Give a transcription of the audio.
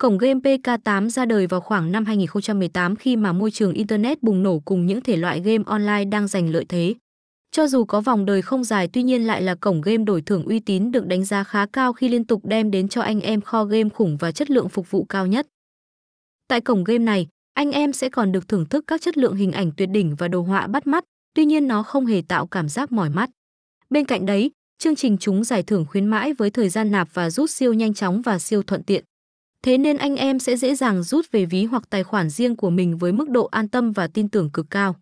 Cổng game PK8 ra đời vào khoảng năm 2018 khi mà môi trường Internet bùng nổ cùng những thể loại game online đang giành lợi thế. Cho dù có vòng đời không dài tuy nhiên lại là cổng game đổi thưởng uy tín được đánh giá khá cao khi liên tục đem đến cho anh em kho game khủng và chất lượng phục vụ cao nhất. Tại cổng game này, anh em sẽ còn được thưởng thức các chất lượng hình ảnh tuyệt đỉnh và đồ họa bắt mắt, tuy nhiên nó không hề tạo cảm giác mỏi mắt. Bên cạnh đấy, chương trình chúng giải thưởng khuyến mãi với thời gian nạp và rút siêu nhanh chóng và siêu thuận tiện. Thế nên anh em sẽ dễ dàng rút về ví hoặc tài khoản riêng của mình với mức độ an tâm và tin tưởng cực cao.